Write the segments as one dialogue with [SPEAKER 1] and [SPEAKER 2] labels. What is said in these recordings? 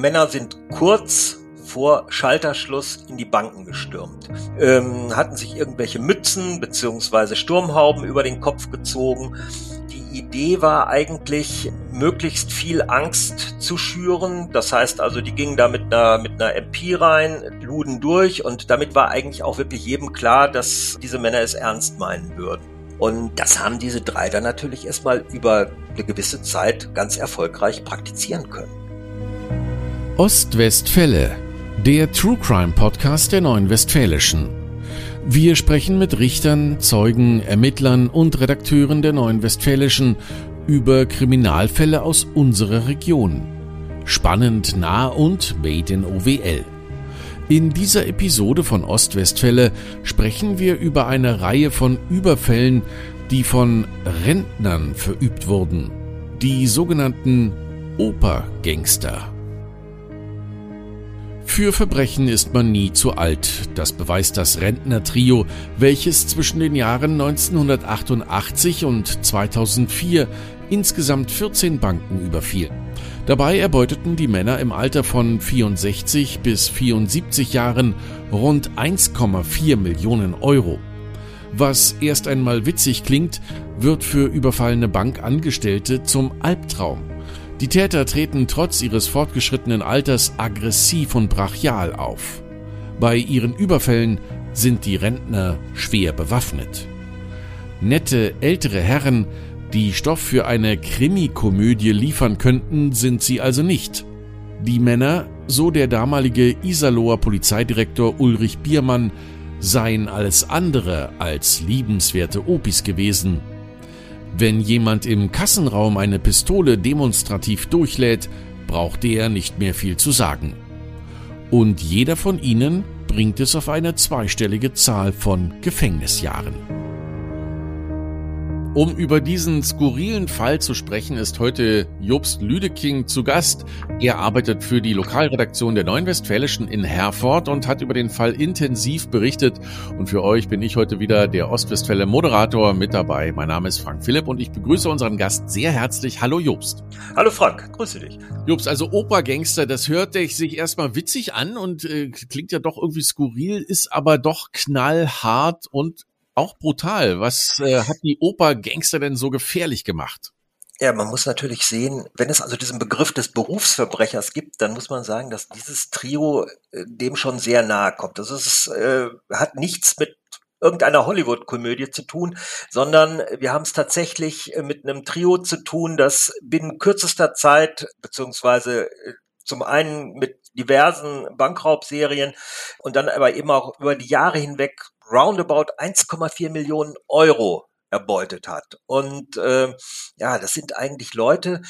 [SPEAKER 1] Männer sind kurz vor Schalterschluss in die Banken gestürmt, ähm, hatten sich irgendwelche Mützen beziehungsweise Sturmhauben über den Kopf gezogen. Die Idee war eigentlich, möglichst viel Angst zu schüren. Das heißt also, die gingen da mit einer, mit einer MP rein, luden durch und damit war eigentlich auch wirklich jedem klar, dass diese Männer es ernst meinen würden. Und das haben diese drei dann natürlich erstmal über eine gewisse Zeit ganz erfolgreich praktizieren können.
[SPEAKER 2] Ostwestfälle, der True Crime Podcast der Neuen Westfälischen. Wir sprechen mit Richtern, Zeugen, Ermittlern und Redakteuren der Neuen Westfälischen über Kriminalfälle aus unserer Region. Spannend, nah und made in OWL. In dieser Episode von Ostwestfälle sprechen wir über eine Reihe von Überfällen, die von Rentnern verübt wurden. Die sogenannten Opergangster. Für Verbrechen ist man nie zu alt. Das beweist das Rentner-Trio, welches zwischen den Jahren 1988 und 2004 insgesamt 14 Banken überfiel. Dabei erbeuteten die Männer im Alter von 64 bis 74 Jahren rund 1,4 Millionen Euro. Was erst einmal witzig klingt, wird für überfallene Bankangestellte zum Albtraum. Die Täter treten trotz ihres fortgeschrittenen Alters aggressiv und brachial auf. Bei ihren Überfällen sind die Rentner schwer bewaffnet. Nette ältere Herren die Stoff für eine Krimikomödie liefern könnten, sind sie also nicht. Die Männer, so der damalige Iserloher Polizeidirektor Ulrich Biermann, seien alles andere als liebenswerte Opis gewesen. Wenn jemand im Kassenraum eine Pistole demonstrativ durchlädt, braucht er nicht mehr viel zu sagen. Und jeder von ihnen bringt es auf eine zweistellige Zahl von Gefängnisjahren. Um über diesen skurrilen Fall zu sprechen, ist heute Jobst Lüdeking zu Gast. Er arbeitet für die Lokalredaktion der Neuen Westfälischen in Herford und hat über den Fall intensiv berichtet. Und für euch bin ich heute wieder der Ostwestfälle Moderator mit dabei. Mein Name ist Frank Philipp und ich begrüße unseren Gast sehr herzlich. Hallo Jobst.
[SPEAKER 1] Hallo Frank, grüße dich.
[SPEAKER 2] Jobst, also Opergangster, das hört sich erstmal witzig an und äh, klingt ja doch irgendwie skurril, ist aber doch knallhart und auch brutal. Was äh, hat die Oper-Gangster denn so gefährlich gemacht?
[SPEAKER 1] Ja, man muss natürlich sehen, wenn es also diesen Begriff des Berufsverbrechers gibt, dann muss man sagen, dass dieses Trio äh, dem schon sehr nahe kommt. Also es äh, hat nichts mit irgendeiner Hollywood-Komödie zu tun, sondern wir haben es tatsächlich äh, mit einem Trio zu tun, das binnen kürzester Zeit, beziehungsweise äh, zum einen mit diversen Bankraubserien und dann aber eben auch über die Jahre hinweg roundabout 1,4 Millionen Euro erbeutet hat. Und äh, ja, das sind eigentlich Leute,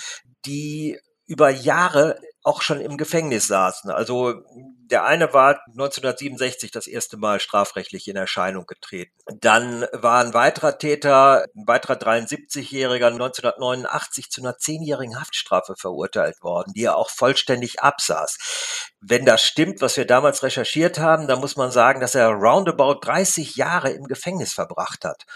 [SPEAKER 1] die über Jahre auch schon im Gefängnis saßen. Also der eine war 1967 das erste Mal strafrechtlich in Erscheinung getreten. Dann war ein weiterer Täter, ein weiterer 73-Jähriger 1989 zu einer zehnjährigen Haftstrafe verurteilt worden, die er auch vollständig absaß. Wenn das stimmt, was wir damals recherchiert haben, dann muss man sagen, dass er roundabout 30 Jahre im Gefängnis verbracht hat.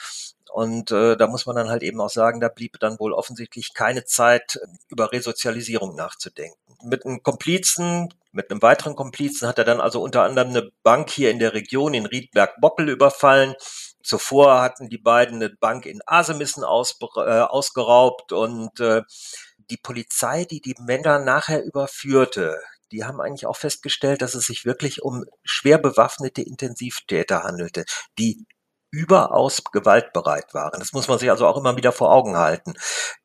[SPEAKER 1] Und äh, da muss man dann halt eben auch sagen, da blieb dann wohl offensichtlich keine Zeit, über Resozialisierung nachzudenken. Mit einem Komplizen, mit einem weiteren Komplizen hat er dann also unter anderem eine Bank hier in der Region in Riedberg-Boppel überfallen. Zuvor hatten die beiden eine Bank in Asemissen aus, äh, ausgeraubt und äh, die Polizei, die die Männer nachher überführte, die haben eigentlich auch festgestellt, dass es sich wirklich um schwer bewaffnete Intensivtäter handelte, die überaus gewaltbereit waren. Das muss man sich also auch immer wieder vor Augen halten.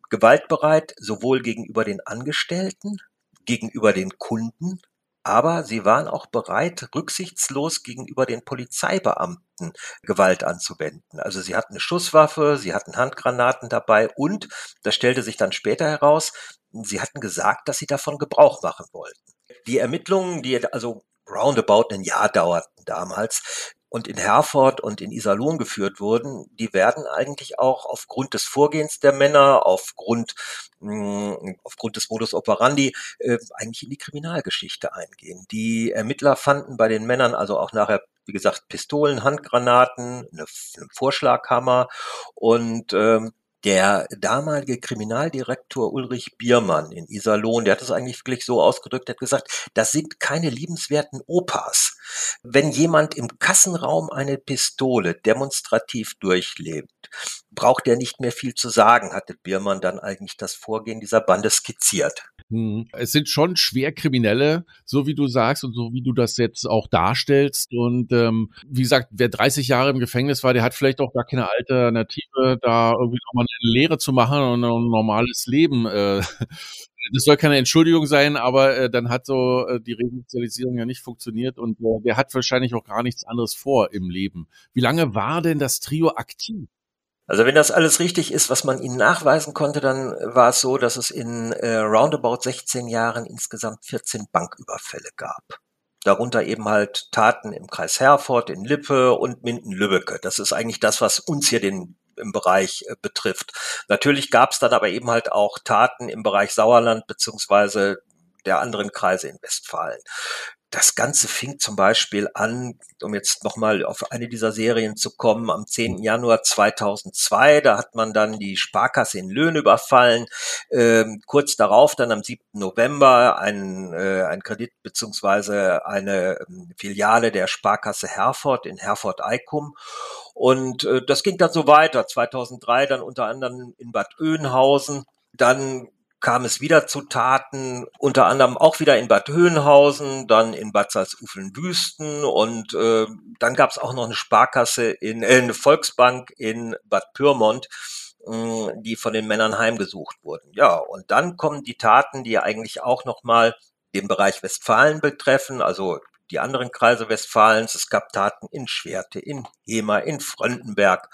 [SPEAKER 1] Gewaltbereit sowohl gegenüber den Angestellten, gegenüber den Kunden, aber sie waren auch bereit, rücksichtslos gegenüber den Polizeibeamten Gewalt anzuwenden. Also sie hatten eine Schusswaffe, sie hatten Handgranaten dabei und, das stellte sich dann später heraus, sie hatten gesagt, dass sie davon Gebrauch machen wollten. Die Ermittlungen, die also roundabout ein Jahr dauerten damals, und in Herford und in Iserlohn geführt wurden, die werden eigentlich auch aufgrund des Vorgehens der Männer, aufgrund, mh, hm, aufgrund des Modus operandi, äh, eigentlich in die Kriminalgeschichte eingehen. Die Ermittler fanden bei den Männern also auch nachher wie gesagt, Pistolen, Handgranaten, eine, Vorschlaghammer und ähm, Der damalige Kriminaldirektor Ulrich Biermann in Iserlohn, der hat es eigentlich wirklich so ausgedrückt, der hat gesagt, das sind keine liebenswerten Opas. Wenn jemand im Kassenraum eine Pistole demonstrativ durchlebt, braucht er nicht mehr viel zu sagen, hatte Biermann dann eigentlich das Vorgehen dieser Bande skizziert.
[SPEAKER 2] Hm. Es sind schon Schwerkriminelle, so wie du sagst und so wie du das jetzt auch darstellst. Und ähm, wie gesagt, wer 30 Jahre im Gefängnis war, der hat vielleicht auch gar keine Alternative, da irgendwie nochmal eine Lehre zu machen und ein normales Leben. Äh, das soll keine Entschuldigung sein, aber äh, dann hat so äh, die Resozialisierung ja nicht funktioniert und äh, der hat wahrscheinlich auch gar nichts anderes vor im Leben. Wie lange war denn das Trio aktiv?
[SPEAKER 1] Also wenn das alles richtig ist, was man ihnen nachweisen konnte, dann war es so, dass es in äh, roundabout 16 Jahren insgesamt 14 Banküberfälle gab. Darunter eben halt Taten im Kreis Herford, in Lippe und Minden-Lübbecke. Das ist eigentlich das, was uns hier den im Bereich äh, betrifft. Natürlich gab es dann aber eben halt auch Taten im Bereich Sauerland beziehungsweise der anderen Kreise in Westfalen das Ganze fing zum Beispiel an, um jetzt nochmal auf eine dieser Serien zu kommen, am 10. Januar 2002. Da hat man dann die Sparkasse in Löhne überfallen. Ähm, kurz darauf, dann am 7. November, ein, äh, ein Kredit beziehungsweise eine ähm, Filiale der Sparkasse Herford in Herford-Eikum. Und äh, das ging dann so weiter. 2003 dann unter anderem in Bad Oeynhausen. Dann kam es wieder zu Taten, unter anderem auch wieder in Bad Höhenhausen, dann in Bad Salzuflen-Wüsten und äh, dann gab es auch noch eine Sparkasse in äh, eine Volksbank in Bad Pyrmont, äh, die von den Männern heimgesucht wurden. Ja, und dann kommen die Taten, die eigentlich auch nochmal den Bereich Westfalen betreffen, also die anderen Kreise Westfalens. Es gab Taten in Schwerte, in Hema, in Fröndenberg.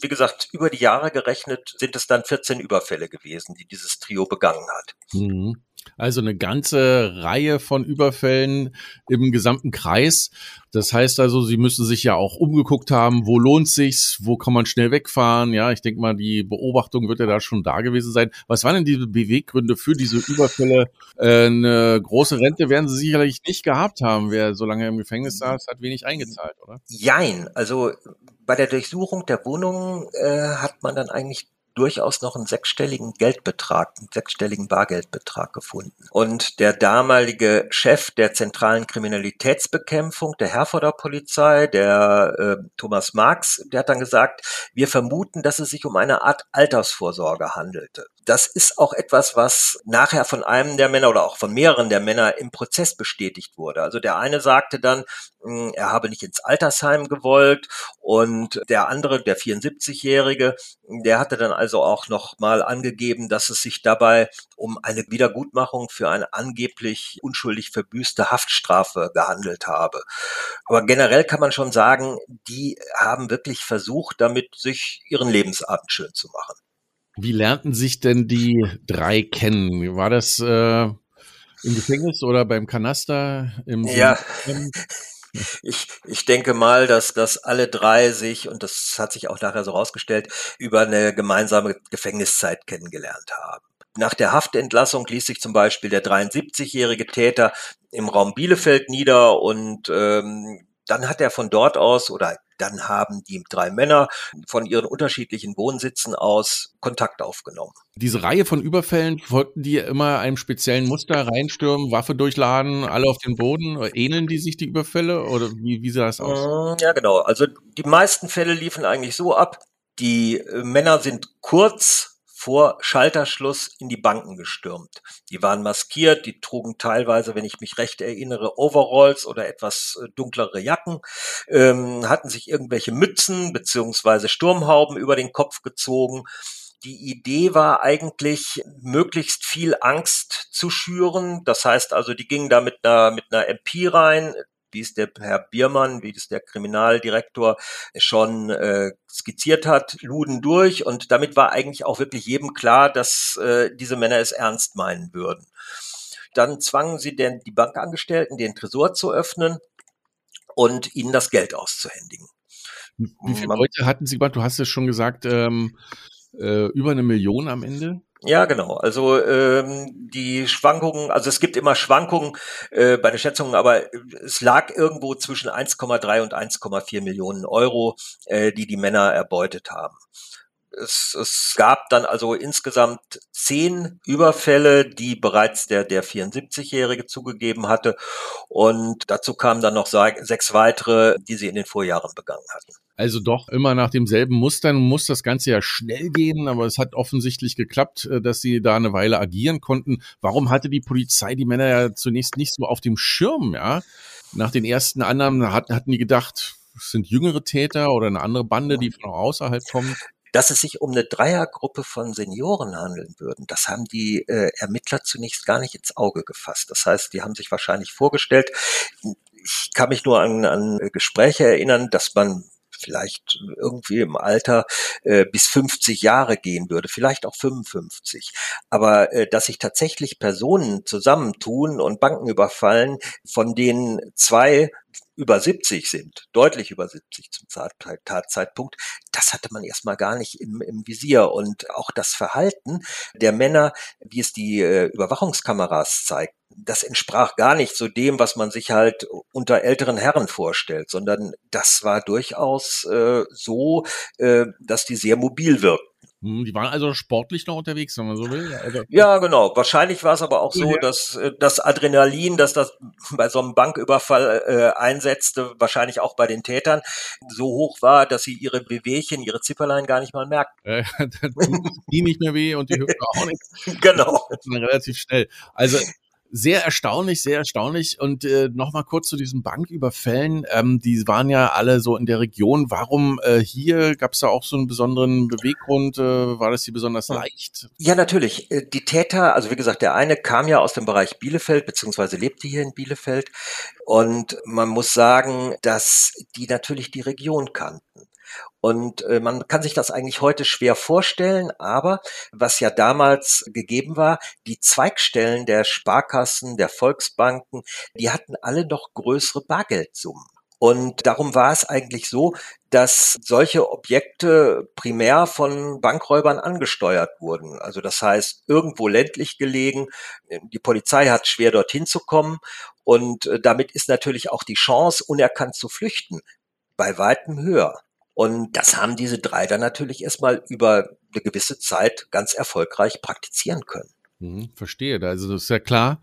[SPEAKER 1] Wie gesagt, über die Jahre gerechnet sind es dann 14 Überfälle gewesen, die dieses Trio begangen hat.
[SPEAKER 2] Mhm. Also eine ganze Reihe von Überfällen im gesamten Kreis. Das heißt also, Sie müssen sich ja auch umgeguckt haben, wo lohnt sich's, wo kann man schnell wegfahren. Ja, ich denke mal, die Beobachtung wird ja da schon da gewesen sein. Was waren denn die Beweggründe für diese Überfälle? Äh, eine große Rente werden Sie sicherlich nicht gehabt haben. Wer so lange im Gefängnis saß, hat wenig eingezahlt, oder?
[SPEAKER 1] Jein. Also bei der Durchsuchung der Wohnung äh, hat man dann eigentlich durchaus noch einen sechsstelligen Geldbetrag, einen sechsstelligen Bargeldbetrag gefunden. Und der damalige Chef der zentralen Kriminalitätsbekämpfung, der Herforder Polizei, der äh, Thomas Marx, der hat dann gesagt, wir vermuten, dass es sich um eine Art Altersvorsorge handelte. Das ist auch etwas, was nachher von einem der Männer oder auch von mehreren der Männer im Prozess bestätigt wurde. Also der eine sagte dann, hm, er habe nicht ins Altersheim gewollt und der andere, der 74-Jährige, der hatte dann also auch noch mal angegeben, dass es sich dabei um eine Wiedergutmachung für eine angeblich unschuldig verbüßte Haftstrafe gehandelt habe. Aber generell kann man schon sagen, die haben wirklich versucht, damit sich ihren Lebensabend schön zu machen.
[SPEAKER 2] Wie lernten sich denn die drei kennen? War das äh, im Gefängnis oder beim Kanaster? Im
[SPEAKER 1] ja. Ich, ich denke mal, dass, dass alle drei sich, und das hat sich auch nachher so rausgestellt, über eine gemeinsame Gefängniszeit kennengelernt haben. Nach der Haftentlassung ließ sich zum Beispiel der 73-jährige Täter im Raum Bielefeld nieder und ähm, dann hat er von dort aus oder dann haben die drei Männer von ihren unterschiedlichen Wohnsitzen aus Kontakt aufgenommen.
[SPEAKER 2] Diese Reihe von Überfällen folgten die immer einem speziellen Muster, reinstürmen, Waffe durchladen, alle auf den Boden. Ähneln die sich die Überfälle oder wie, wie sah das aus?
[SPEAKER 1] Mm, ja, genau. Also die meisten Fälle liefen eigentlich so ab. Die äh, Männer sind kurz vor Schalterschluss in die Banken gestürmt. Die waren maskiert, die trugen teilweise, wenn ich mich recht erinnere, Overalls oder etwas äh, dunklere Jacken, ähm, hatten sich irgendwelche Mützen beziehungsweise Sturmhauben über den Kopf gezogen. Die Idee war eigentlich, möglichst viel Angst zu schüren. Das heißt also, die gingen da mit einer, mit einer MP rein, wie es der Herr Biermann, wie es der Kriminaldirektor schon äh, skizziert hat, luden durch und damit war eigentlich auch wirklich jedem klar, dass äh, diese Männer es ernst meinen würden. Dann zwangen sie denn die Bankangestellten, den Tresor zu öffnen und ihnen das Geld auszuhändigen.
[SPEAKER 2] Wie viele Leute hatten Sie Du hast es schon gesagt, ähm, äh, über eine Million am Ende?
[SPEAKER 1] Ja, genau. Also ähm, die Schwankungen, also es gibt immer Schwankungen äh, bei den Schätzungen, aber es lag irgendwo zwischen 1,3 und 1,4 Millionen Euro, äh, die die Männer erbeutet haben. Es, es gab dann also insgesamt zehn Überfälle, die bereits der, der 74-Jährige zugegeben hatte. Und dazu kamen dann noch sechs weitere, die sie in den Vorjahren begangen hatten.
[SPEAKER 2] Also doch immer nach demselben Muster. Nun muss das Ganze ja schnell gehen, aber es hat offensichtlich geklappt, äh, dass sie da eine Weile agieren konnten. Warum hatte die Polizei die Männer ja zunächst nicht so auf dem Schirm, ja? Nach den ersten Annahmen hatten die gedacht, es sind jüngere Täter oder eine andere Bande, die von außerhalb kommt
[SPEAKER 1] dass es sich um eine Dreiergruppe von Senioren handeln würden. Das haben die äh, Ermittler zunächst gar nicht ins Auge gefasst. Das heißt, die haben sich wahrscheinlich vorgestellt, ich kann mich nur an, an Gespräche erinnern, dass man vielleicht irgendwie im Alter äh, bis 50 Jahre gehen würde, vielleicht auch 55. Aber äh, dass sich tatsächlich Personen zusammentun und Banken überfallen, von denen zwei über 70 sind, deutlich über 70 zum Tatzeitpunkt, das hatte man erstmal gar nicht im, im Visier. Und auch das Verhalten der Männer, wie es die äh, Überwachungskameras zeigt, das entsprach gar nicht so dem, was man sich halt unter älteren Herren vorstellt, sondern das war durchaus äh, so, äh, dass die sehr mobil wirkten.
[SPEAKER 2] Hm, die waren also sportlich noch unterwegs, wenn man so will.
[SPEAKER 1] Also, ja, genau. Wahrscheinlich war es aber auch so, dass äh, das Adrenalin, dass das bei so einem Banküberfall äh, einsetzte, wahrscheinlich auch bei den Tätern, so hoch war, dass sie ihre Bewegchen, ihre Zipperlein gar nicht mal merkten. Äh,
[SPEAKER 2] die nicht mehr weh und die Hüfte auch nicht.
[SPEAKER 1] Genau.
[SPEAKER 2] Relativ schnell. Also sehr erstaunlich, sehr erstaunlich. Und äh, nochmal kurz zu diesen Banküberfällen. Ähm, die waren ja alle so in der Region. Warum äh, hier? Gab es da auch so einen besonderen Beweggrund? Äh, war das hier besonders leicht?
[SPEAKER 1] Ja, natürlich. Äh, die Täter, also wie gesagt, der eine kam ja aus dem Bereich Bielefeld, beziehungsweise lebte hier in Bielefeld. Und man muss sagen, dass die natürlich die Region kannten. Und äh, man kann sich das eigentlich heute schwer vorstellen, aber was ja damals gegeben war, die Zweigstellen der Sparkassen, der Volksbanken, die hatten alle noch größere Bargeldsummen. Und darum war es eigentlich so, dass solche Objekte primär von Bankräubern angesteuert wurden. Also das heißt, irgendwo ländlich gelegen, die Polizei hat schwer dorthin zu kommen und äh, damit ist natürlich auch die Chance, unerkannt zu flüchten, bei weitem höher. Und das haben diese drei dann natürlich erstmal über eine gewisse Zeit ganz erfolgreich praktizieren können.
[SPEAKER 2] Mhm, verstehe. Also das ist ja klar.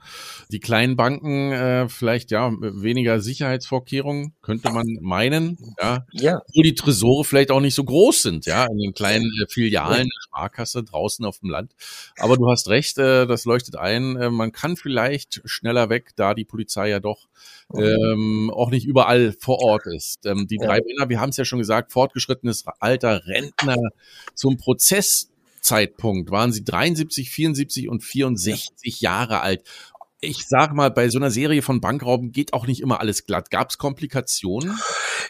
[SPEAKER 2] Die kleinen Banken äh, vielleicht ja weniger Sicherheitsvorkehrungen könnte man meinen, ja. ja. Wo die Tresore vielleicht auch nicht so groß sind, ja, in den kleinen äh, Filialen der Sparkasse draußen auf dem Land. Aber du hast recht, äh, das leuchtet ein. Äh, man kann vielleicht schneller weg, da die Polizei ja doch ähm, auch nicht überall vor Ort ist. Ähm, die drei ja. Männer, wir haben es ja schon gesagt, fortgeschrittenes Alter, Rentner zum Prozess Zeitpunkt waren sie 73, 74 und 64 ja. Jahre alt. Ich sage mal, bei so einer Serie von Bankrauben geht auch nicht immer alles glatt. Gab es Komplikationen?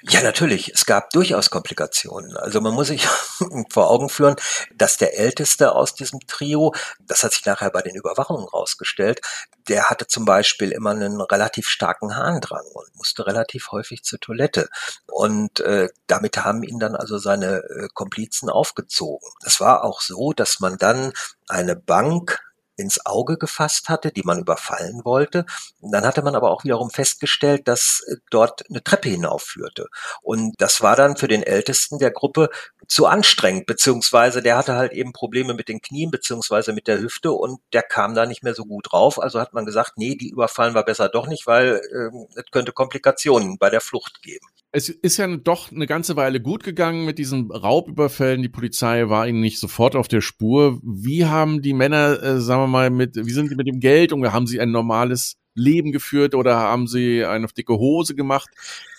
[SPEAKER 1] Ja, natürlich. Es gab durchaus Komplikationen. Also man muss sich vor Augen führen, dass der Älteste aus diesem Trio, das hat sich nachher bei den Überwachungen rausgestellt, der hatte zum Beispiel immer einen relativ starken Harndrang und musste relativ häufig zur Toilette. Und äh, damit haben ihn dann also seine äh, Komplizen aufgezogen. Es war auch so, dass man dann eine Bank ins Auge gefasst hatte, die man überfallen wollte. dann hatte man aber auch wiederum festgestellt, dass äh, dort eine Treppe hinaufführte. Und das war dann für den Ältesten der Gruppe zu anstrengend, beziehungsweise der hatte halt eben Probleme mit den Knien, beziehungsweise mit der Hüfte und der kam da nicht mehr so gut drauf. Also hat man gesagt, nee, die überfallen wir besser doch nicht, weil äh, es könnte Komplikationen bei der Flucht geben
[SPEAKER 2] es ist ja doch eine ganze Weile gut gegangen mit diesen Raubüberfällen. Die Polizei war ihnen nicht sofort auf der Spur. Wie haben die Männer, äh, sagen wir mal, mit, wie sind sie mit dem Geld umgegangen? Haben sie ein normales Leben geführt oder haben sie eine dicke Hose gemacht?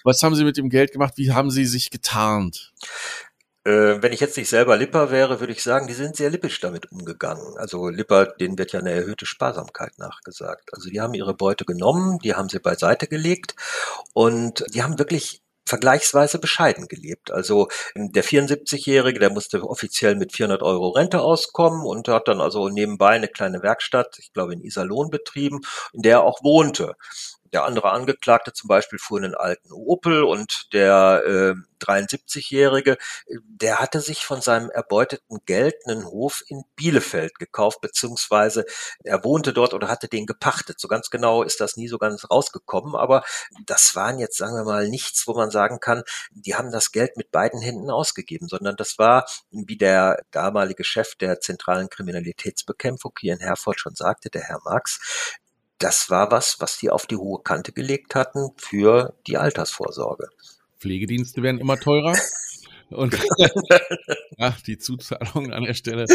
[SPEAKER 2] Was haben sie mit dem Geld gemacht? Wie haben sie sich getarnt?
[SPEAKER 1] Äh, wenn ich jetzt nicht selber Lipper wäre, würde ich sagen, die sind sehr lippisch damit umgegangen. Also Lipper, denen wird ja eine erhöhte Sparsamkeit nachgesagt. Also die haben ihre Beute genommen, die haben sie beiseite gelegt und die haben wirklich vergleichsweise bescheiden gelebt. Also der 74-Jährige, der musste offiziell mit 400 Euro Rente auskommen und hat dann also nebenbei eine kleine Werkstatt, ich glaube in Iserlohn betrieben, in der er auch wohnte. Der andere Angeklagte zum Beispiel fuhr einen alten Opel und der äh, 73-Jährige, der hatte sich von seinem erbeuteten Geld einen Hof in Bielefeld gekauft, beziehungsweise er wohnte dort oder hatte den gepachtet. So ganz genau ist das nie so ganz rausgekommen, aber das waren jetzt, sagen wir mal, nichts, wo man sagen kann, die haben das Geld mit beiden Händen ausgegeben, sondern das war, wie der damalige Chef der zentralen Kriminalitätsbekämpfung hier in Herford schon sagte, der Herr Marx, das war was, was die auf die hohe Kante gelegt hatten für die Altersvorsorge.
[SPEAKER 2] Pflegedienste werden immer teurer. Und ja, die Zuzahlungen an der Stelle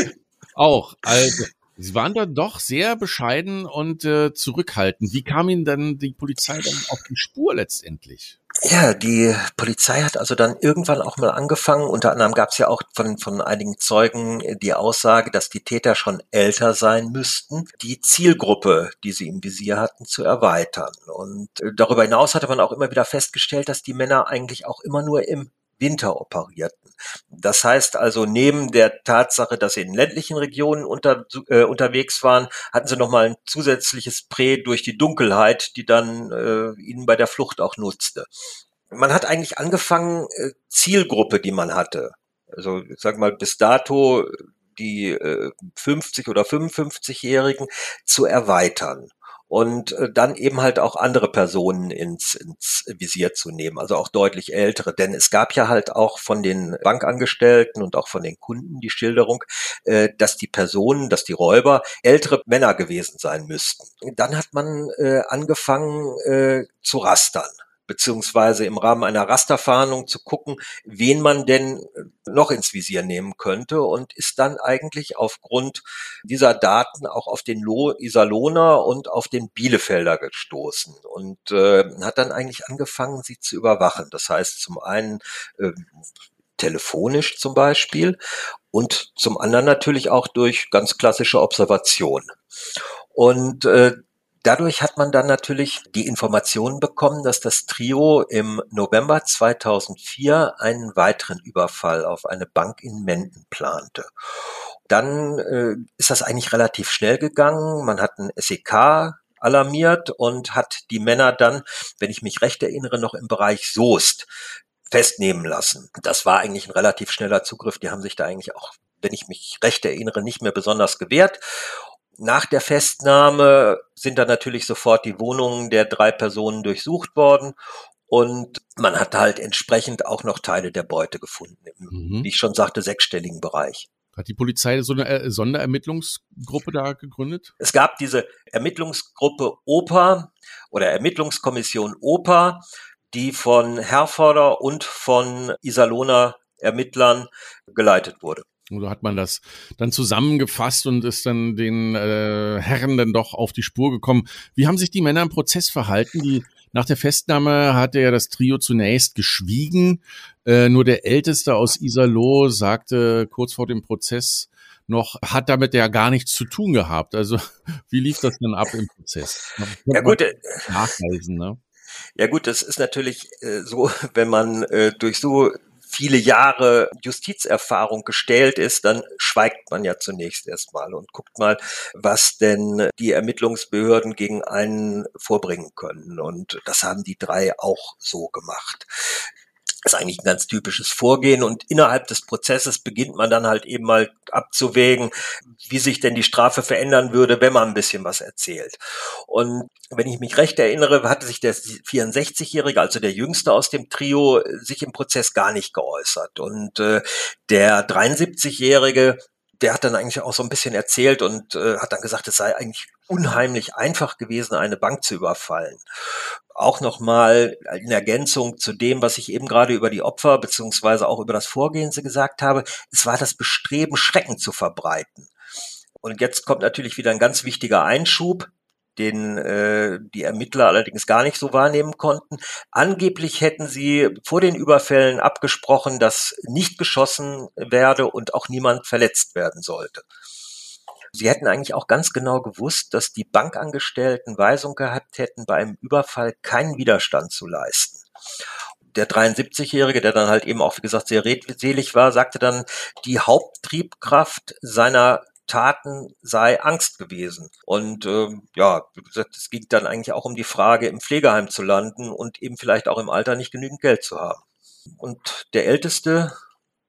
[SPEAKER 2] auch. Also, Sie waren da doch sehr bescheiden und äh, zurückhaltend. Wie kam Ihnen dann die Polizei dann auf die Spur letztendlich?
[SPEAKER 1] Ja, die Polizei hat also dann irgendwann auch mal angefangen. Unter anderem gab es ja auch von, von einigen Zeugen die Aussage, dass die Täter schon älter sein müssten, die Zielgruppe, die sie im Visier hatten, zu erweitern. Und äh, darüber hinaus hatte man auch immer wieder festgestellt, dass die Männer eigentlich auch immer nur im Winter operierten. Das heißt also, neben der Tatsache, dass sie in ländlichen Regionen unter, äh, unterwegs waren, hatten sie nochmal ein zusätzliches Prä durch die Dunkelheit, die dann äh, ihnen bei der Flucht auch nutzte. Man hat eigentlich angefangen, äh, Zielgruppe, die man hatte, also ich sag mal bis dato die äh, 50 oder 55-Jährigen zu erweitern und äh, dann eben halt auch andere Personen ins, ins Visier zu nehmen, also auch deutlich ältere. Denn es gab ja halt auch von den Bankangestellten und auch von den Kunden die Schilderung, äh, dass die Personen, dass die Räuber ältere Männer gewesen sein müssten. Dann hat man äh, angefangen äh, zu rastern beziehungsweise im Rahmen einer Rasterfahndung zu gucken, wen man denn noch ins Visier nehmen könnte und ist dann eigentlich aufgrund dieser Daten auch auf den Lo Iserlohner und auf den Bielefelder gestoßen und äh, hat dann eigentlich angefangen, sie zu überwachen. Das heißt zum einen äh, telefonisch zum Beispiel und zum anderen natürlich auch durch ganz klassische Observation. Und äh, Dadurch hat man dann natürlich die Information bekommen, dass das Trio im November 2004 einen weiteren Überfall auf eine Bank in Menden plante. Dann äh, ist das eigentlich relativ schnell gegangen. Man hat ein SEK alarmiert und hat die Männer dann, wenn ich mich recht erinnere, noch im Bereich Soest festnehmen lassen. Das war eigentlich ein relativ schneller Zugriff. Die haben sich da eigentlich auch, wenn ich mich recht erinnere, nicht mehr besonders gewehrt. Nach der Festnahme sind dann natürlich sofort die Wohnungen der drei Personen durchsucht worden und man hat halt entsprechend auch noch Teile der Beute gefunden, im, mhm. wie ich schon sagte, sechsstelligen Bereich.
[SPEAKER 2] Hat die Polizei so eine äh, Sonderermittlungsgruppe da gegründet?
[SPEAKER 1] Es gab diese Ermittlungsgruppe OPA oder Ermittlungskommission OPA, die von Herforder und von Iserlohner Ermittlern geleitet wurde.
[SPEAKER 2] Oder hat man das dann zusammengefasst und ist dann den äh, Herren dann doch auf die Spur gekommen? Wie haben sich die Männer im Prozess verhalten? Die nach der Festnahme hatte ja das Trio zunächst geschwiegen. Äh, nur der Älteste aus Iserloh sagte kurz vor dem Prozess noch, hat damit ja gar nichts zu tun gehabt. Also wie lief das denn ab im Prozess?
[SPEAKER 1] Ja gut, äh, nachweisen, ne? Ja gut, das ist natürlich äh, so, wenn man äh, durch so viele Jahre Justizerfahrung gestellt ist, dann schweigt man ja zunächst erstmal und guckt mal, was denn die Ermittlungsbehörden gegen einen vorbringen können. Und das haben die drei auch so gemacht. Ist eigentlich ein ganz typisches Vorgehen und innerhalb des Prozesses beginnt man dann halt eben mal abzuwägen, wie sich denn die Strafe verändern würde, wenn man ein bisschen was erzählt. Und wenn ich mich recht erinnere, hatte sich der 64-Jährige, also der Jüngste aus dem Trio, sich im Prozess gar nicht geäußert. Und äh, der 73-Jährige, der hat dann eigentlich auch so ein bisschen erzählt und äh, hat dann gesagt, es sei eigentlich unheimlich einfach gewesen, eine Bank zu überfallen. Auch nochmal in Ergänzung zu dem, was ich eben gerade über die Opfer beziehungsweise auch über das Vorgehen gesagt habe, es war das Bestreben, Schrecken zu verbreiten. Und jetzt kommt natürlich wieder ein ganz wichtiger Einschub den äh, die Ermittler allerdings gar nicht so wahrnehmen konnten. Angeblich hätten sie vor den Überfällen abgesprochen, dass nicht geschossen werde und auch niemand verletzt werden sollte. Sie hätten eigentlich auch ganz genau gewusst, dass die Bankangestellten Weisung gehabt hätten, bei einem Überfall keinen Widerstand zu leisten der 73-Jährige, der dann halt eben auch, wie gesagt, sehr redselig war, sagte dann, die Haupttriebkraft seiner Taten sei Angst gewesen. Und ähm, ja, wie gesagt, es ging dann eigentlich auch um die Frage, im Pflegeheim zu landen und eben vielleicht auch im Alter nicht genügend Geld zu haben. Und der Älteste,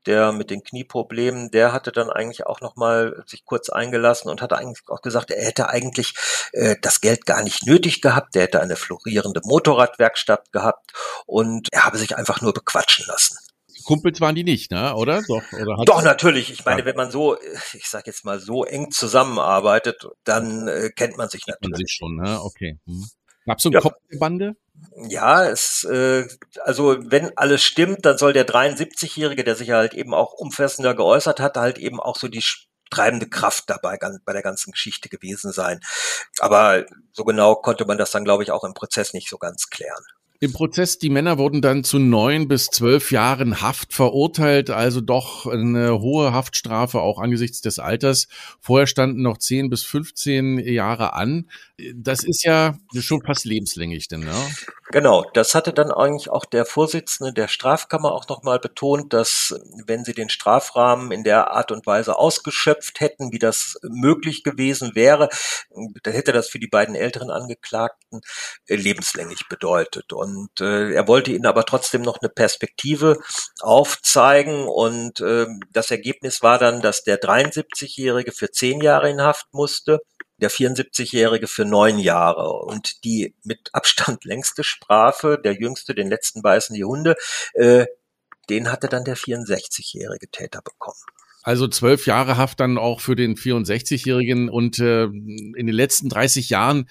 [SPEAKER 1] der mit den Knieproblemen, der hatte dann eigentlich auch nochmal sich kurz eingelassen und hatte eigentlich auch gesagt, er hätte eigentlich äh, das Geld gar nicht nötig gehabt, der hätte eine florierende Motorradwerkstatt gehabt und er habe sich einfach nur bequatschen lassen.
[SPEAKER 2] Kumpels waren die nicht, ne? oder?
[SPEAKER 1] Doch, oder Doch natürlich. Ich meine, wenn man so, ich sag jetzt mal, so eng zusammenarbeitet, dann äh, kennt man sich natürlich. Man sich
[SPEAKER 2] schon, ne? Okay. Hm. Gab's so eine ja. Kopfbande?
[SPEAKER 1] Ja, es, äh, also wenn alles stimmt, dann soll der 73-Jährige, der sich halt eben auch umfassender geäußert hat, halt eben auch so die treibende Kraft dabei bei der ganzen Geschichte gewesen sein. Aber so genau konnte man das dann, glaube ich, auch im Prozess nicht so ganz klären.
[SPEAKER 2] Im Prozess, die Männer wurden dann zu neun bis zwölf Jahren Haft verurteilt, also doch eine hohe Haftstrafe auch angesichts des Alters. Vorher standen noch zehn bis 15 Jahre an. Das ist ja schon fast lebenslänglich, denn, ne?
[SPEAKER 1] Genau, das hatte dann eigentlich auch der Vorsitzende der Strafkammer auch nochmal betont, dass wenn sie den Strafrahmen in der Art und Weise ausgeschöpft hätten, wie das möglich gewesen wäre, dann hätte das für die beiden älteren Angeklagten äh, lebenslänglich bedeutet. Und äh, er wollte ihnen aber trotzdem noch eine Perspektive aufzeigen. Und äh, das Ergebnis war dann, dass der 73-Jährige für zehn Jahre in Haft musste der 74-Jährige für neun Jahre. Und die mit Abstand längste Strafe, der jüngste, den letzten beißen die Hunde, äh, den hatte dann der 64-jährige Täter bekommen.
[SPEAKER 2] Also zwölf Jahre Haft dann auch für den 64-Jährigen und äh, in den letzten 30 Jahren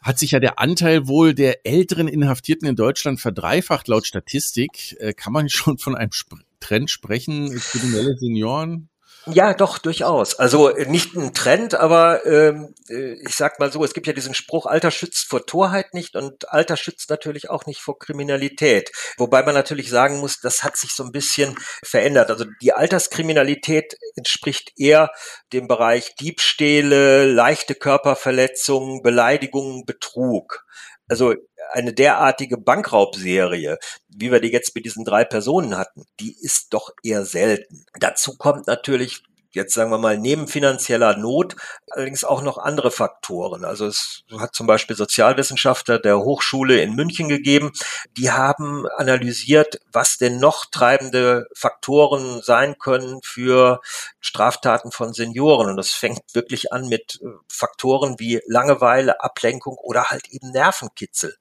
[SPEAKER 2] hat sich ja der Anteil wohl der älteren Inhaftierten in Deutschland verdreifacht laut Statistik. Äh, kann man schon von einem Sp Trend sprechen, kriminelle Senioren?
[SPEAKER 1] Ja, doch, durchaus. Also äh, nicht ein Trend, aber ähm, äh, ich sag mal so, es gibt ja diesen Spruch, Alter schützt vor Torheit nicht und Alter schützt natürlich auch nicht vor Kriminalität. Wobei man natürlich sagen muss, das hat sich so ein bisschen verändert. Also die Alterskriminalität entspricht eher dem Bereich Diebstähle, leichte Körperverletzungen, Beleidigungen, Betrug. Also eine derartige Bankraubserie, wie wir die jetzt mit diesen drei Personen hatten, die ist doch eher selten. Dazu kommt natürlich jetzt sagen wir mal neben finanzieller Not allerdings auch noch andere Faktoren. Also es hat zum Beispiel Sozialwissenschaftler der Hochschule in München gegeben, die haben analysiert, was denn noch treibende Faktoren sein können für Straftaten von Senioren. Und das fängt wirklich an mit äh, Faktoren wie Langeweile, Ablenkung oder halt eben Nervenkitzel.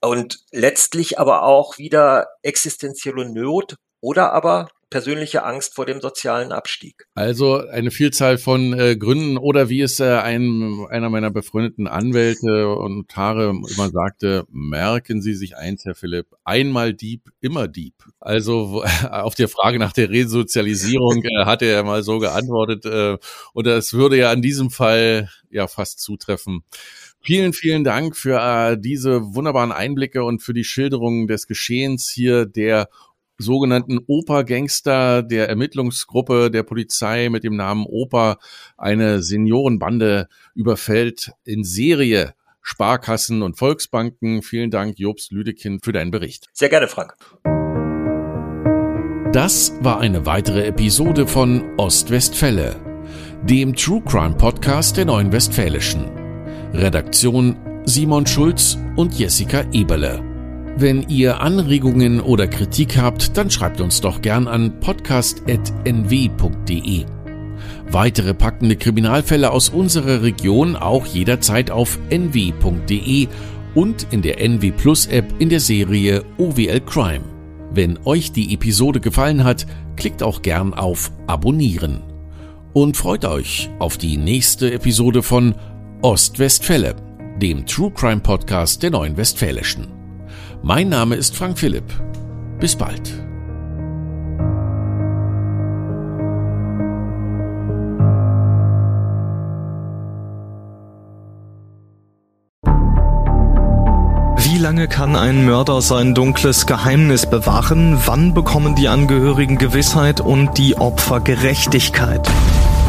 [SPEAKER 1] Und letztlich aber auch wieder existenzielle Not oder aber persönliche Angst vor dem sozialen Abstieg.
[SPEAKER 2] Also eine Vielzahl von äh, Gründen oder wie es äh, ein, einer meiner befreundeten Anwälte und Notare immer sagte, merken Sie sich eins, Herr Philipp, einmal Dieb, immer Dieb. Also auf der Frage nach der Resozialisierung äh, hat er mal so geantwortet äh, und das würde ja in diesem Fall ja fast zutreffen. Vielen, vielen Dank für äh, diese wunderbaren Einblicke und für die Schilderung des Geschehens hier der sogenannten Oper-Gangster der Ermittlungsgruppe der Polizei mit dem Namen Oper eine Seniorenbande überfällt in Serie Sparkassen und Volksbanken. Vielen Dank, Jobst Lüdekind, für deinen Bericht.
[SPEAKER 1] Sehr gerne, Frank.
[SPEAKER 2] Das war eine weitere Episode von Ostwestfälle, dem True Crime Podcast der Neuen Westfälischen. Redaktion Simon Schulz und Jessica Eberle. Wenn ihr Anregungen oder Kritik habt, dann schreibt uns doch gern an podcast.nw.de. Weitere packende Kriminalfälle aus unserer Region auch jederzeit auf nw.de und in der NW Plus App in der Serie OWL Crime. Wenn euch die Episode gefallen hat, klickt auch gern auf Abonnieren. Und freut euch auf die nächste Episode von Ostwestfälle, dem True Crime Podcast der Neuen Westfälischen. Mein Name ist Frank Philipp. Bis bald.
[SPEAKER 3] Wie lange kann ein Mörder sein dunkles Geheimnis bewahren? Wann bekommen die Angehörigen Gewissheit und die Opfer Gerechtigkeit?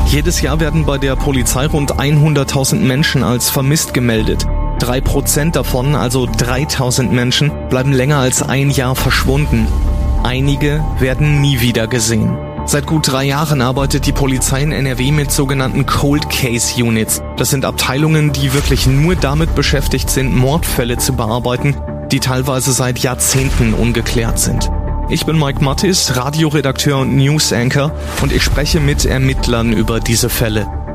[SPEAKER 3] Jedes Jahr werden bei der Polizei rund 100.000 Menschen als vermisst gemeldet. Drei Prozent davon, also 3000 Menschen, bleiben länger als ein Jahr verschwunden. Einige werden nie wieder gesehen. Seit gut drei Jahren arbeitet die Polizei in NRW mit sogenannten Cold Case Units. Das sind Abteilungen, die wirklich nur damit beschäftigt sind, Mordfälle zu bearbeiten, die teilweise seit Jahrzehnten ungeklärt sind. Ich bin Mike Mattis, Radioredakteur und News Anchor und ich spreche mit Ermittlern über diese Fälle.